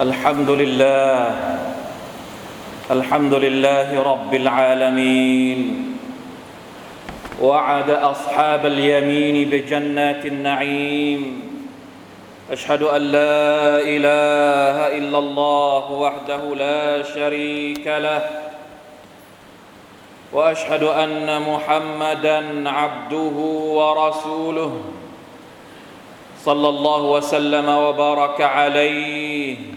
الحمد لله. الحمد لله رب العالمين. وعد أصحاب اليمين بجنات النعيم. أشهد أن لا إله إلا الله وحده لا شريك له. وأشهد أن محمدا عبده ورسوله. صلى الله وسلم وبارك عليه.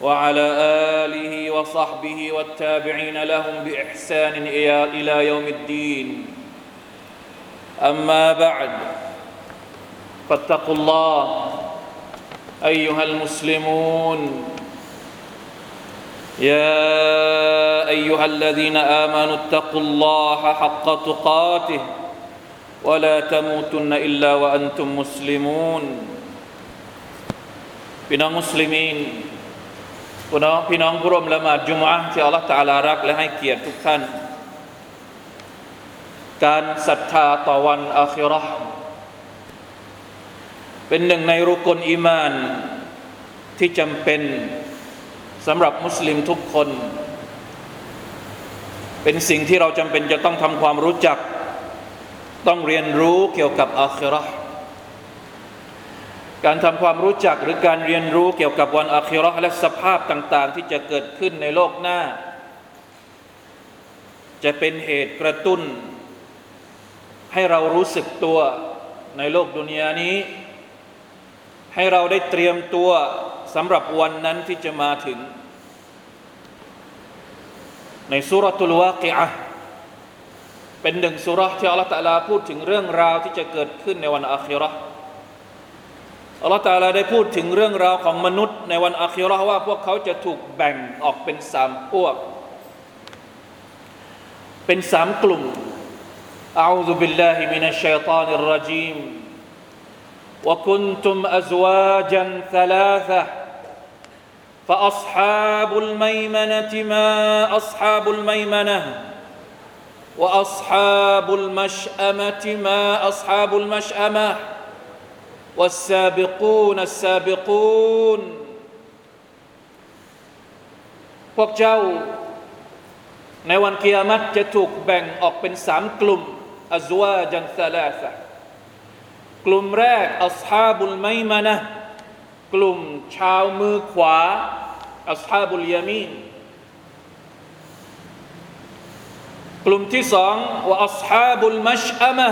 وعلى آله وصحبه والتابعين لهم بإحسان إلى يوم الدين. أما بعد فاتقوا الله أيها المسلمون. يا أيها الذين آمنوا اتقوا الله حق تقاته ولا تموتن إلا وأنتم مسلمون. بنا مسلمين. พี่น้องพี่น้องผู้ร่วมละหมาดจุมอะห์ที่อัลลอฮฺตาลารัก และให้เกียรติทุกท่าน การศรัทธาต่อวันอาคิราะห์เป็นหนึ่งในรุกลอีมานที่จำเป็นสำหรับมุสลิมทุกคน เป็นสิ่งที่เราจำเป็นจะต้องทำความรู้จัก ต้องเรียนรู้เกี่ยวกับอาคิราะห์ การทำความรู้จักหรือการเรียนรู้เกี่ยวกับวันอาคิราะห์และสภาพต่าง ๆ ที่จะเกิดขึ้นในโลกหน้า จะเป็นเหตุกระตุ้น ให้เรารู้สึกตัวในโลกดุนยานี้ ให้เราได้เตรียมตัวสำหรับวันนั้นที่จะมาถึง ในสุรตุลวากิอะห์เป็นหนึ่งสุรที่อัลลอฮฺตะลาพูดถึงเรื่องราวที่จะเกิดขึ้นในวันอาคิราะห์ อัลลอฮฺตะลาได้พูดถึงเรื่องราวของมนุษย์ในวันอาคิเราะห์ว่าพวกเขาจะถูกแบ่งออกเป็นสามพวก เป็นสามกลุ่ม أعوذ بالله من الشيطان الرجيم وكنتم أزواجا ثلاثة فأصحاب الميمنة ما أصحاب الميمنة وأصحاب المشأمة ما أصحاب المشأمة والسابقون السابقون พวกเจ้าในวันกิยามัตจะถูกแบ่งออกเป็นสามกลุ่มอัซวาจันซาลาสะกลุ่มแรกอัศฮาบุลไมมานะกลุ่มชาวมือขวาอัศฮาบุลยามีนกลุ่มที่สองว่าอัศฮาบุลมัชอะมะ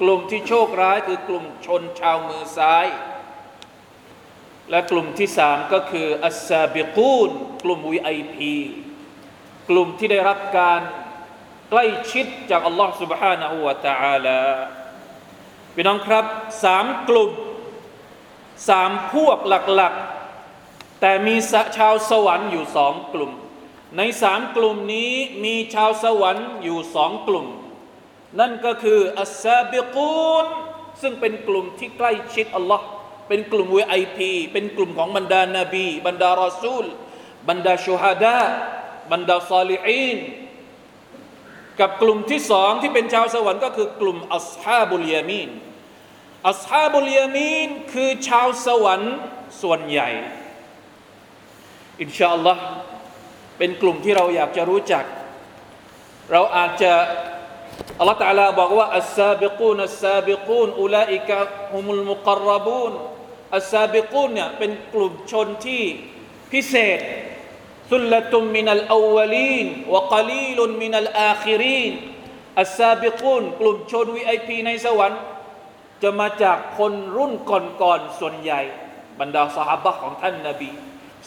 กลุ่มที่โชคร้ายคือกลุ่มชนชาวมือซ้าย และกลุ่มที่สามก็คืออัสซาบิกูนกลุ่มวีไอพีกลุ่มที่ได้รับการใกล้ชิดจากอัลลอฮ์ سبحانه และ تعالى พี่น้องครับสามกลุ่มสามพวกหลักๆ แต่มีชาวสวรรค์อยู่สองกลุ่ม ในสามกลุ่มนี้มีชาวสวรรค์อยู่สองกลุ่ม นั่นก็คืออัสซาบิกูนซึ่งเป็นกลุ่มที่ใกล้ชิดอัลลอฮ์เป็นกลุ่มวีไอพีเป็นกลุ่มของบรรดานาบี บรรดารอซูล บรรดาชูฮาดาบรรดาซาลิอีนกับกลุ่มที่สองที่เป็นชาวสวรรค์ก็คือกลุ่มอัศฮาบุลยามีนอัศฮาบุลยามีนคือชาวสวรรค์ส่วนใหญ่ อินชาอัลลอฮ์เป็นกลุ่มที่เราอยากจะรู้จัก เราอาจจะ อัลลอฮฺ تعالى บอกว่า "السابقون السابقون أولئك هم المقربون السابقون เนี่ยเป็นกลุ่มชนที่พิเศษซุลตุมมินัลอาวลีนวะกลีลุนมินัลอาคิรีนอัสซาบิกูกลุ่มชนวีไอพีในสวรรค์ จะมาจากคนรุ่นก่อนๆส่วนใหญ่ บรรดาสหายของท่านนาบี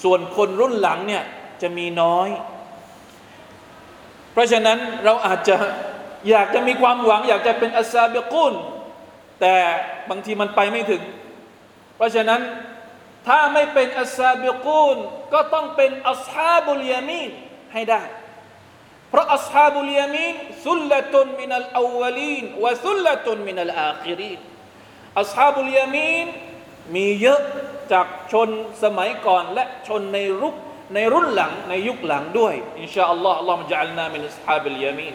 ส่วนคนรุ่นหลังเนี่ยจะมีน้อย เพราะฉะนั้นเราอาจจะ อยากจะมีความหวัง อยากจะเป็นอัสซาบิกุนแต่บางทีมันไปไม่ถึง เพราะฉะนั้นถ้าไม่เป็นอัสซาบิกูนก็ต้องเป็นأصحاب اليمين ให้ได้ เพราะأصحاب اليمين ثلة من الأولين وثلة من الآخرين أصحاب اليمينมีเยอะจากชนสมัยก่อนและชนในรุกในรุ่นหลังในยุคหลังด้วยإن شاء الله اللهم اجعلنا من أصحاب اليمين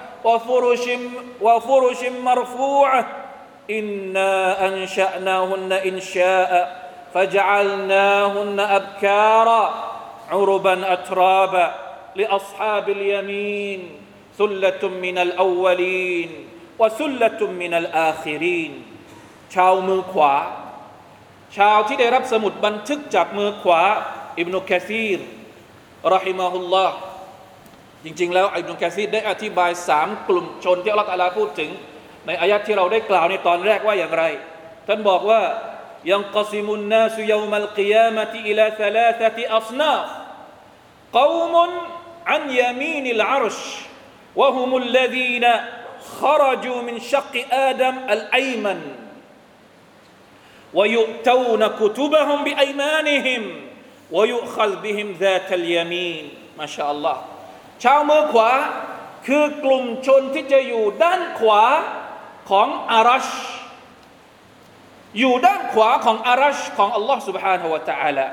وفرش وفرش مرفوعة إنا أنشأناهن إنشاء فجعلناهن أبكارا عربا أترابا لأصحاب اليمين ثلة من الأولين وثلة من الآخرين ชาวมือขวา ชาวที่ได้รับสมุดบันทึกจากมือขวา อิบนุกะซีรรอฮิมาฮุลลอฮ์ จริงๆ แล้วอิบนุกะซีรได้อธิบายสามกลุ่มชนที่อัลลอฮฺตะอาลาพูดถึง ในอายัดที่เราได้กล่าวในตอนแรกว่าอย่างไร ท่านบอกว่า ينقسم الناس يوم القيامة إلى ثلاثة أصناف قوم عن يمين العرش وهم الذين خرجوا من شق آدم الأيمن ويؤتون كتبهم بأيمانهم ويؤخذ بهم ذات اليمين ما شاء الله ชาวมือขวาคือกลุ่มชนที่จะอยู่ด้านขวาของอารัช อยู่ด้านขวาของอารัชของอัลลอฮ์ سبحانه และ تعالى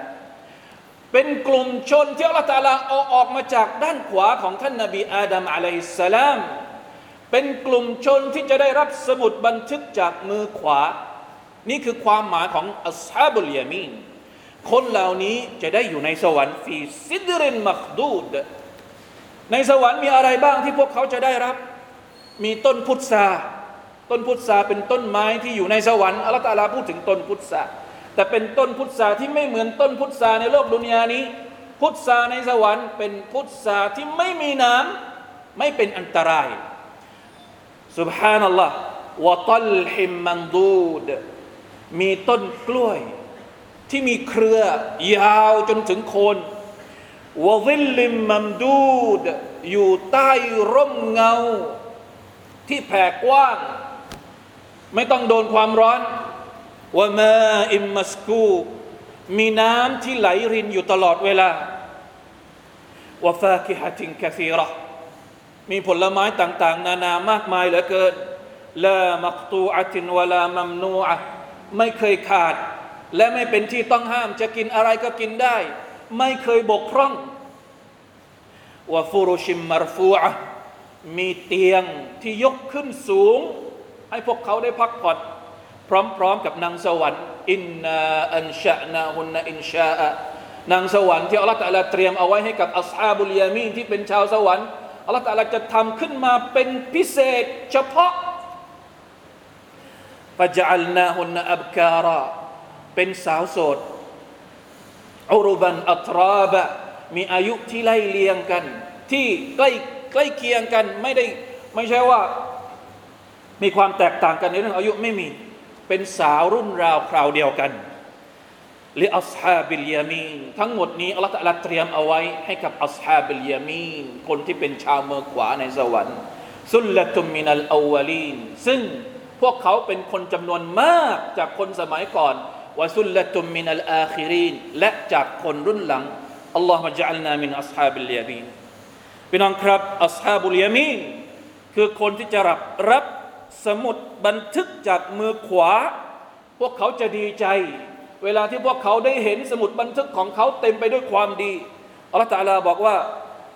เป็นกลุ่มชนที่อัลลอฮ์ตาลาเอาออกมาจากด้านขวาของท่านนบีอาดัมอะลัยฮิสสลาม เป็นกลุ่มชนที่จะได้รับสมุดบันทึกจากมือขวา นี่คือความหมายของอัสฮาบุลยามีน คนเหล่านี้จะได้อยู่ในสวรรค์ฟีซิดรินมักดูด ในสวรรค์มีอะไรบ้างที่พวกเขาจะได้รับ มีต้นพุทราต้นพุทราเป็นต้นไม้ที่อยู่ในสวรรค์อัลลอฮฺตะอาลาพูดถึงต้นพุทราแต่เป็นต้นพุทราที่ไม่เหมือนต้นพุทราในโลกดุนยานี้ พุทราในสวรรค์เป็นพุทราที่ไม่มีน้ำไม่เป็นอันตราย سبحان الله วะตัลฮิมมันดูด มีต้นกล้วย ที่มีเครือยาวจนถึงโคน วะซิลลิมมัมดูด อยู่ใต้ร่มเงา ที่แผ่กว้าง ไม่ต้องโดนความร้อนวะมาอิมมัสกูมีน้ำที่ไหลรินอยู่ตลอดเวลาวะฟาคิฮะตินกะซีราะห์มีผลไม้ต่าง ๆ นานามากมายเหลือเกินลามักตูอะตินวลามัมนูอะไม่เคยขาด และไม่เป็นที่ต้องห้ามจะกินอะไรก็กินได้ ไม่เคยบกพร่องวะฟูรุชิมมารฟูอะมีเตียงที่ยกขึ้นสูง ให้พวกเขาได้พักผ่อนพร้อม ๆ กับนางสวรรค์อินนาอันชะนาฮุนอินชาอะนางสวรรค์ที่อัลลอฮฺเตรียมเอาไว้ให้กับอัสฮาบุลยามีนที่เป็นชาวสวรรค์อัลลอฮฺจะทำขึ้นมาเป็นพิเศษเฉพาะฟะจัลนาฮุนอับการะเป็นสาวโสด อุรุบันอัตราบะมีอายุที่ไล่เลียงกัน ที่ใกล้ใกล้เคียงกันไม่ได้ไม่ใช่ว่ามีความแตกต่างกันในเรื่องอายุไม่มี เป็นสาวรุ่นราวคราวเดียวกันلأصحاب اليمينทั้งหมดนี้อัลลอฮฺเตรียมเอาไว้ให้กับأصحاب اليمين คนที่เป็นชาวเมืองขวาในสวรรค์ثلة من الأولينซึ่งพวกเขาเป็นคนจำนวนมากจากคนสมัยก่อน วะสุลละตุมมินัลอาคิรีนและจากคนรุ่นหลังอัลลอฮฺมะจัลนามินอัสฮาบิลยามีนพี่น้องครับอัสฮาบุลยามีนคือคนที่จะรับรับสมุดบันทึกจากมือขวา พวกเขาจะดีใจ เวลาที่พวกเขาได้เห็นสมุดบันทึกของเขาเต็มไปด้วยความดีอัลลอฮฺตะอาลาบอกว่า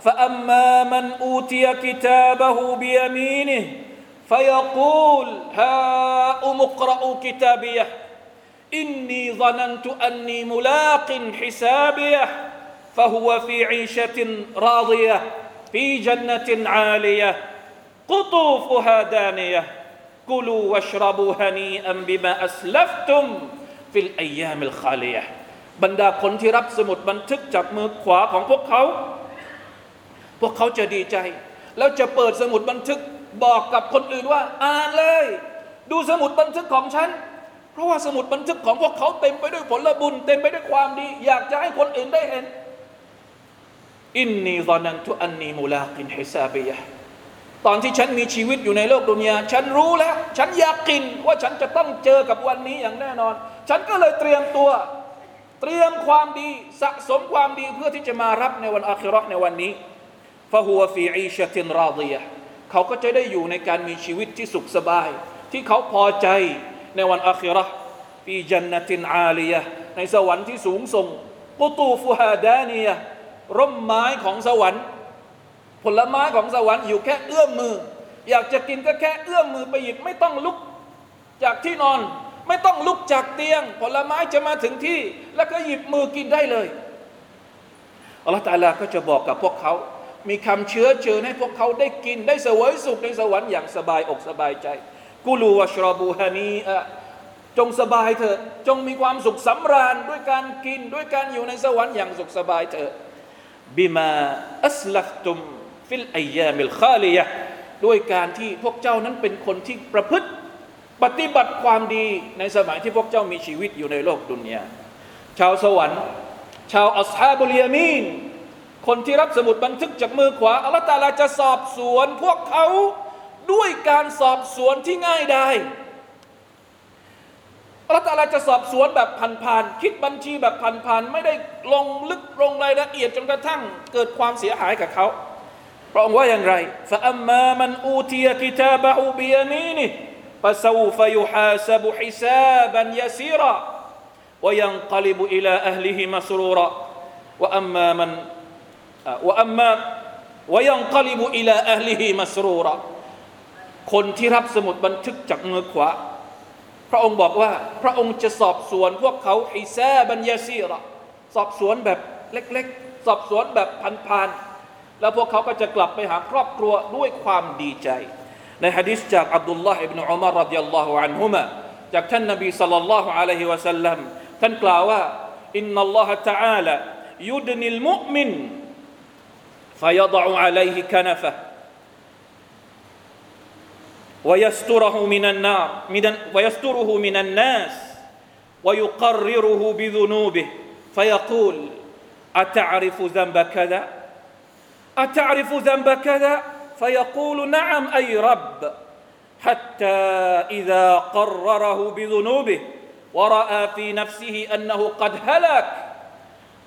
فأما من أوتي كتابه بيمينه فيقول هاؤم اقرءوا كتابيه อินนีซานันตุอันนีมุลากินฮิซาบียะفهو في عيشة راضية في جنة عالية قطوفها دانية كلوا واشربوا هنيئا بما أسلفتم في الأيام الخاليةบรรดาคนที่รับสมุดบันทึกจากมือขวาของพวกเขา พวกเขาจะดีใจ แล้วจะเปิดสมุดบันทึกบอกกับคนอื่นว่า อ่านเลย ดูสมุดบันทึกของฉัน เพราะว่าสมุดบันทึกของพวกเขาเต็มไปด้วยผลบุญ เต็มไปด้วยความดี อยากจะให้คนอื่นได้เห็นอินนีซอนันตุอันนีมุลากินฮิซาบียะตอนที่ฉันมีชีวิตอยู่ในโลกดุนยาฉันรู้แล้ว ฉันอยากกินว่าฉันจะต้องเจอกับวันนี้อย่างแน่นอน ฉันก็เลยเตรียมตัว เตรียมความดีสะสมความดีเพื่อที่จะมารับในวันอาคิราะห์ในวันนี้ฟะฮัวฟีอีชะตินราดียะเขาก็จะได้อยู่ในการมีชีวิตที่สุขสบาย ที่เขาพอใจ ในวันอาคิเราะห์ฟีจันนตินอาลียะห์ในสวรรค์ที่สูงส่งกุตูฟุฮาดานียะร่มไม้ของสวรรค์ ผลไม้ของสวรรค์อยู่แค่เอื้อมมือ อยากจะกินก็แค่เอื้อมมือไปหยิบไม่ต้องลุกจากที่นอน ไม่ต้องลุกจากเตียง ผลไม้จะมาถึงที่ แล้วก็หยิบมือกินได้เลยอัลลอฮฺตาลาก็จะบอกกับพวกเขา มีคำเชื้อเชิญให้พวกเขาได้กินได้เสวยสุขในสวรรค์อย่างสบายอกสบายใจ كلوا واشربوا هنيئاจงสบายเถอะ จงมีความสุขสำราญด้วยการกินด้วยการอยู่ในสวรรค์อย่างสุขสบายเถอะبما أسلفتم في الأيام الخاليةด้วยการที่พวกเจ้านั้นเป็นคนที่ประพฤติปฏิบัติความดีในสมัยที่พวกเจ้ามีชีวิตอยู่ในโลกدنياชาวสวรรค์ ชาวأصحاب اليمينคนที่รับสมุดบันทึกจากมือขวาอัลลอฮฺตาลาจะสอบสวนพวกเขา ด้วยการสอบสวนที่ง่ายได้อัลลอฮฺตาลาจะสอบสวนแบบผ่านๆคิดบัญชีแบบผ่านๆไม่ได้ลงลึกลงรายละเอียดจนกระทั่งเกิดความเสียหายกับเขาพระองค์ว่าอย่างไรฟะอัมมามันอูตียกิตาบะฮูบิยามีนิฟะซาฟยุฮาซบุฮิซาบันยาซีร وينقلب إلى أهله مسرورا وأما من وأما وينقلب إلى أهله مسرورا คนที่รับสมุดบันทึกจากมือขวา พระองค์บอกว่า พระองค์จะสอบสวนพวกเขาไอิซาบัญญาซีระสอบสวนแบบเล็กๆ สอบสวนแบบพันๆ แล้วพวกเขาก็จะกลับไปหาครอบครัวด้วยความดีใจ ในฮะดิษจากอับดุลลาฮ์อิบนุอุมารรดิยัลลอฮุอันฮุมะจากท่านนบีสัลลัลลอฮุอะลัยฮิวะสัลลัมท่านกล่าวว่าอินนัลลอฮะตะอาลายุดนิลมุมินฟยดะอุอะลัยฮิกะนฟ ويستره من النار من ويستره من الناس ويقرره بذنوبه فيقول أتعرف ذنب كذا؟ أتعرف ذنب كذا؟ فيقول نعم أي رب. حتى إذا قرره بذنوبه ورأى في نفسه أنه قد هلك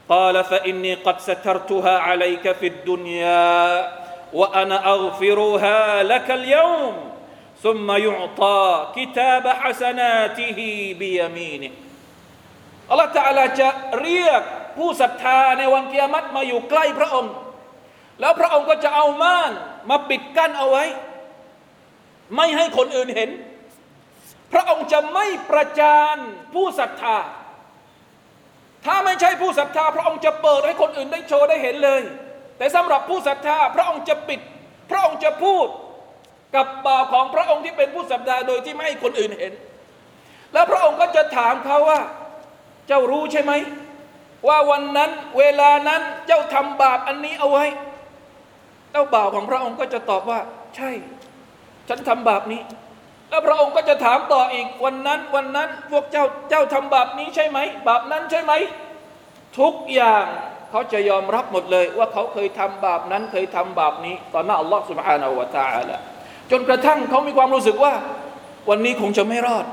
قال فإني قد سترتها عليك في الدنيا وأنا أغفرها لك اليوم. ซุมมายุตากิตาบะฮัสนาติฮีบียามีนี่อัลลอฮฺตะลจะเรียกผู้ศรัทธาในวันกิยามัตมาอยู่ใกล้พระองค์ แล้วพระองค์ก็จะเอาม่านมาปิดกั้นเอาไว้ ไม่ให้คนอื่นเห็น พระองค์จะไม่ประจานผู้ศรัทธา ถ้าไม่ใช่ผู้ศรัทธา พระองค์จะเปิดให้คนอื่นได้โชว์ได้เห็นเลย แต่สำหรับผู้ศรัทธา พระองค์จะปิด พระองค์จะพูด กับบ่าวของพระองค์ที่เป็นผู้ศรัทธาโดยที่ไม่ให้คนอื่นเห็น แล้วพระองค์ก็จะถามเขาว่า เจ้ารู้ใช่ไหม ว่าวันนั้นเวลานั้นเจ้าทำบาปอันนี้เอาไว้เจ้าบ่าวของพระองค์ก็จะตอบว่า ใช่ ฉันทำบาปนี้ แล้วพระองค์ก็จะถามต่ออีกวันนั้นวันนั้นพวกเจ้าเจ้าทำบาปนี้ใช่ไหม บาปนั้นใช่ไหม ทุกอย่างเขาจะยอมรับหมดเลย ว่าเขาเคยทำบาปนั้นเคยทำบาปนี้ต่อหน้าอัลลอฮฺ سبحانه และ تعالى จนกระทั่งเขามีความรู้สึกว่า วันนี้คงจะไม่รอด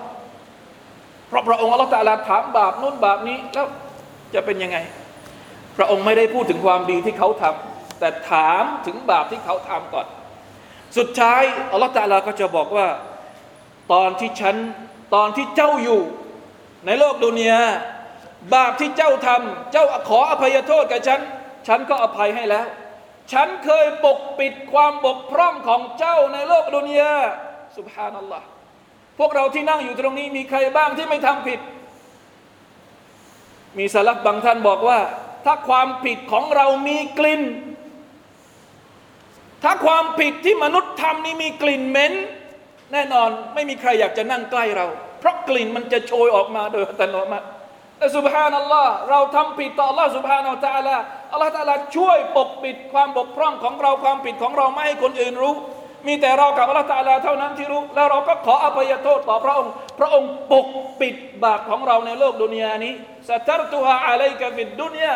เพราะพระองค์อัลลอฮฺตาลาถามบาปนู่นบาปนี้แล้วจะเป็นยังไง พระองค์ไม่ได้พูดถึงความดีที่เขาทำแต่ถามถึงบาปที่เขาทำก่อน สุดท้ายอัลลอฮฺตาลาก็จะบอกว่า ตอนที่ฉันตอนที่เจ้าอยู่ ในโลกดุนยาบาปที่เจ้าทำเจ้าขออภัยโทษกับฉัน ฉันก็อภัยให้แล้ว ฉันเคยปกปิดความบกพร่องของเจ้าในโลกดุนยาสุบฮานัลลอฮ์พวกเราที่นั่งอยู่ตรงนี้มีใครบ้างที่ไม่ทำผิด มีสลับบางท่านบอกว่า ถ้าความผิดของเรามีกลิ่น ถ้าความผิดที่มนุษย์ทำนี่มีกลิ่นเหม็นแน่นอนไม่มีใครอยากจะนั่งใกล้เรา เพราะกลิ่นมันจะโชยออกมาโดยอัตโนมัติแต่สุบฮานัลลอฮ์เราทำผิดต่อ Allah สุบฮานอัลตะอาลา อัลลอฮ์ตะอาลาช่วยปกปิดความบกพร่องของเราความผิดของเราไม่ให้คนอื่นรู้ มีแต่เรากับอัลลอฮ์ตะอาลาเท่านั้นที่รู้ แล้วเราก็ขออภัยโทษต่อพระองค์ พระองค์ปกปิดบาปของเราในโลกดุนยานี้สัตรตุฮาอะลัยกะฟิดดุนยา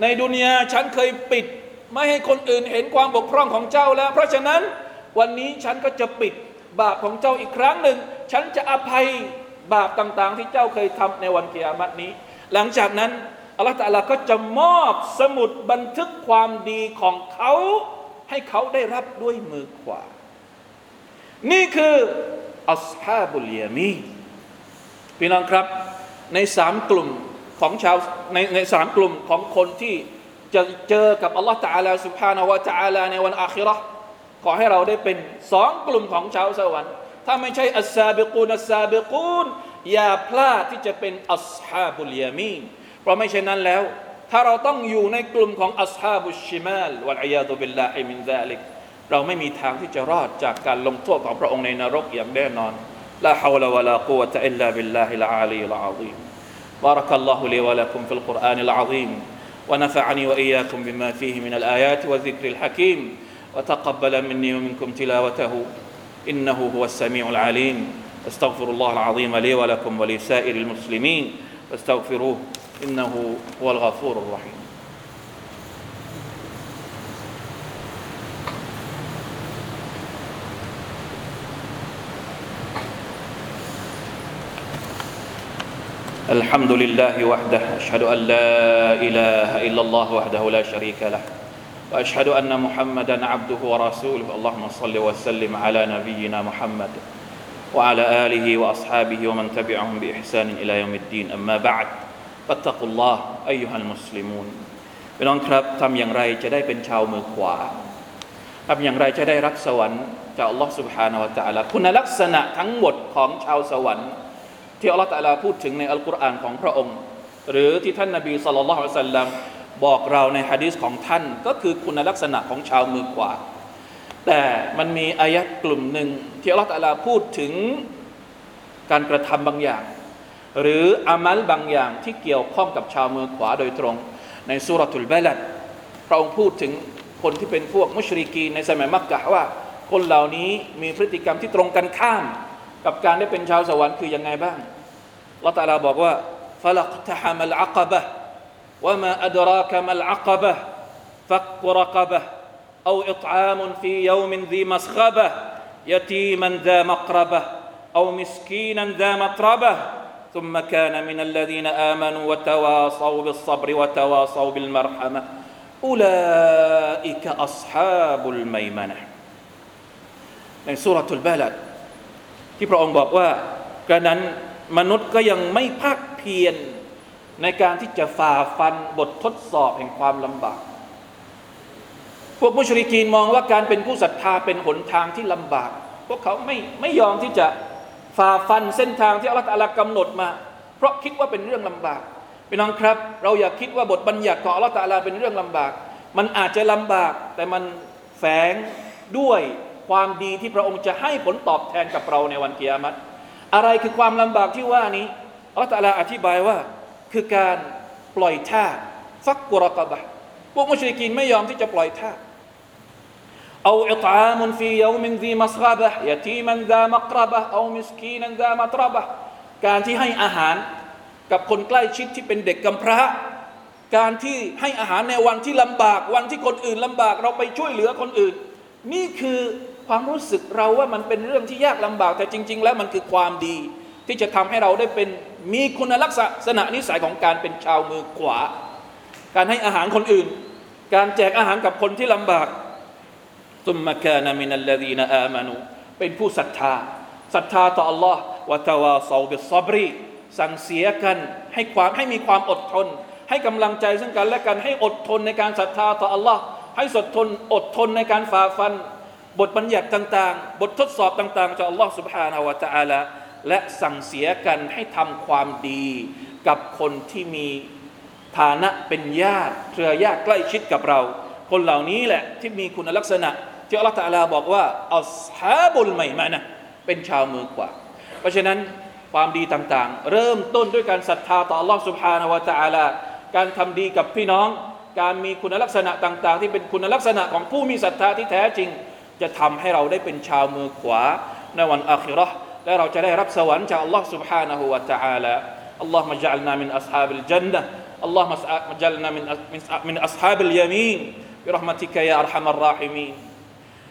ในดุนยาฉันเคยปิด ไม่ให้คนอื่นเห็นความบกพร่องของเจ้าแล้ว เพราะฉะนั้นวันนี้ฉันก็จะปิดบาปของเจ้าอีกครั้งหนึ่ง ฉันจะอภัยบาปต่างๆ ที่เจ้าเคยทำในวันเกียรตินี้ หลังจากนั้น อัลลอฮฺตาลาก็จะมอบสมุดบันทึกความดีของเขา ให้เขาได้รับด้วยมือขวา นี่คืออัสฮาบุลยามีพี่น้องครับ ในสามกลุ่มของชาวในในสามกลุ่มของคนที่จะเจอกับอัลลอฮฺตาลาสุบฮานาวะตาลาในวันอาคิราะขอให้เราได้เป็นสองกลุ่มของชาวสวรรค์ถ้าไม่ใช่อัสซาบิกูนอัสซาบิกูนอย่าพลาดที่จะเป็นอัสฮาบุลยามีน เพราะไม่เช่นนั้นแล้ว ถ้าเราต้องอยู่ในกลุ่มของอัสฮาบุชิมาลวัลอยาตุบิลลาฮิมินซาลิกเราไม่มีทางที่จะรอดจากการลงโทษของพระองค์ในนรกอย่างแน่นอนลาฮาวลาวะลากุวะตะอิลลาบิลลาฮิลอาลีลอาซีม بارك الله لي ولكم في القرآن العظيم ونفعني وإياكم بما فيه من الآيات والذكر الحكيم وتقبل مني ومنكم تلاوته إنه هو السميع العليم استغفر الله العظيم لي ولكم ولسائر المسلمين فاستغفروه إنه هو الغفور الرحيم. الحمد لله وحده أشهد أن لا إله إلا الله وحده لا شريك له وأشهد أن محمدا عبده ورسوله. اللهم صل وسلم على نبينا محمد وعلى آله وأصحابه ومن تبعهم بإحسان إلى يوم الدين. أما بعد فاتقوا الله أيها المسلمون พี่น้องครับทำอย่างไรจะได้เป็นชาวมือขวาทำอย่างไรจะได้รับสวรรค์จากอัลลอฮ์ سبحانه และ تعالى คุณลักษณะทั้งหมดของชาวสวรรค์ ที่อัลลอฮฺตะลาพูดถึงในอัลกุรอานของพระองค์ หรือที่ท่านนาบีสุลต่านละสัลลัมบอกเราในฮะดีษของท่าน ก็คือคุณลักษณะของชาวมือขวา แต่มันมีอายัดกลุ่มหนึ่งที่อัลลอฮฺตะลาพูดถึงการกระทำบางอย่าง หรืออามัลบางอย่างที่เกี่ยวข้องกับชาวมือขวาโดยตรง ในสุรทูลเบลัดพระองค์พูดถึงคนที่เป็นพวกมุชริกีในสมัยมักกะว่า คนเหล่านี้มีพฤติกรรมที่ตรงกันข้าม กับการได้เป็นชาวสวรรค์คือยังไงบ้างละตาลาบอกว่า فلقتحم العقبة وما أدراك ما العقبة فك رقبة أو إطعام في يوم ذي مسخبة يتيما ذا مقربة أو مسكينا ذا متربة ثم كان من الذين آمنوا وتواصوا بالصبر وتواصوا بالمرحمة أولئك أصحاب الميمنة ในสุรทูลบาลัดที่พระองค์บอกว่ากระนั้นมนุษย์ก็ยังไม่พักเพียรในการที่จะฝ่าฟันบททดสอบแห่งความลำบาก พวกมุชริกีนมองว่าการเป็นผู้ศรัทธาเป็นหนทางที่ลำบาก พวกเขาไม่ไม่ยอมที่จะ ฝ่าฟันเส้นทางที่อัลลอฮฺกำหนดมา เพราะคิดว่าเป็นเรื่องลำบากพี่น้องครับ เราอย่าคิดว่าบทบัญญัติของอัลลอฮฺเป็นเรื่องลำบาก มันอาจจะลำบาก แต่มันแฝงด้วยความดีที่พระองค์จะให้ผลตอบแทนกับเราในวันกิยามัตอะไรคือความลำบากที่ว่านี้อัลลอฮฺอธิบายว่าคือการปล่อยท่าฟักกุรกบะพวกมุชริกีนไม่ยอมที่จะปล่อยท่า เอาอิตามุนฟียามินซีมัสกบะยาตีมันดามกรบะเอามิสกีนันดามัตรบะการที่ให้อาหารกับคนใกล้ชิดที่เป็นเด็กกำพร้า การที่ให้อาหารในวันที่ลำบากวันที่คนอื่นลำบากเราไปช่วยเหลือคนอื่น นี่คือความรู้สึกเราว่ามันเป็นเรื่องที่ยากลำบากแต่จริง ๆ แล้วมันคือความดี ที่จะทำให้เราได้เป็นมีคุณลักษณะนิสัยของการเป็นชาวมือขวา การให้อาหารคนอื่น การแจกอาหารกับคนที่ลำบาก ตุมมะกานามินัลลดีนอามานูเป็นผู้ศรัทธาศรัทธาต่อ Allah วะตาวาซาบิซอบรีสั่งเสียกันให้ความให้มีความอดทน ให้กำลังใจซึ่งกันและกันให้อดทนในการศรัทธาต่อ Allah ให้สดทนอดทนในการฝ่าฟัน บทบัญญัติต่างๆ บททดสอบต่างๆจาก Allah سبحانه และ تعالى และสั่งเสียกันให้ทำความดีกับคนที่มีฐานะเป็นญาติเครือญาติใกล้ชิดกับเรา คนเหล่านี้แหละที่มีคุณลักษณะ ที่อัลลอฮฺตะลาบอกว่าอัลฮาบุลไมมานะเป็นชาวมือกว่า เพราะฉะนั้นความดีต่างๆ เริ่มต้นด้วยการศรัทธาต่อ Allah سبحانه และ تعالى การทำดีกับพี่น้อง การมีคุณลักษณะต่าง ๆ ที่เป็นคุณลักษณะของผู้มีศรัทธาที่แท้จริง จะทำให้เราได้เป็นชาวมือขวาในวันอาคิเราะห์และเราจะได้รับสวรรค์จาก Allah سبحانه และ تعالى اللهم اجعلنا من أصحاب الجنة اللهم اجعلنا من من أصحاب اليمين برحمتك يا أرحم الراحمين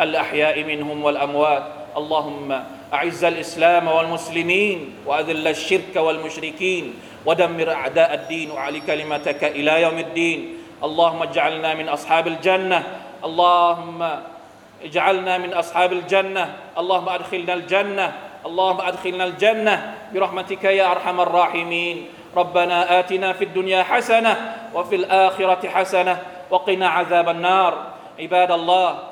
الأحياء منهم والأموات. اللهم أعز الإسلام والمسلمين وأذل الشرك والمشركين ودمر أعداء الدين وعلي كلمتك إلى يوم الدين. اللهم اجعلنا من أصحاب الجنة. اللهم اجعلنا من أصحاب الجنة. اللهم أدخلنا الجنة. اللهم أدخلنا الجنة. برحمتك يا أرحم الراحمين. ربنا آتنا في الدنيا حسنة وفي الآخرة حسنة وقنا عذاب النار. عباد الله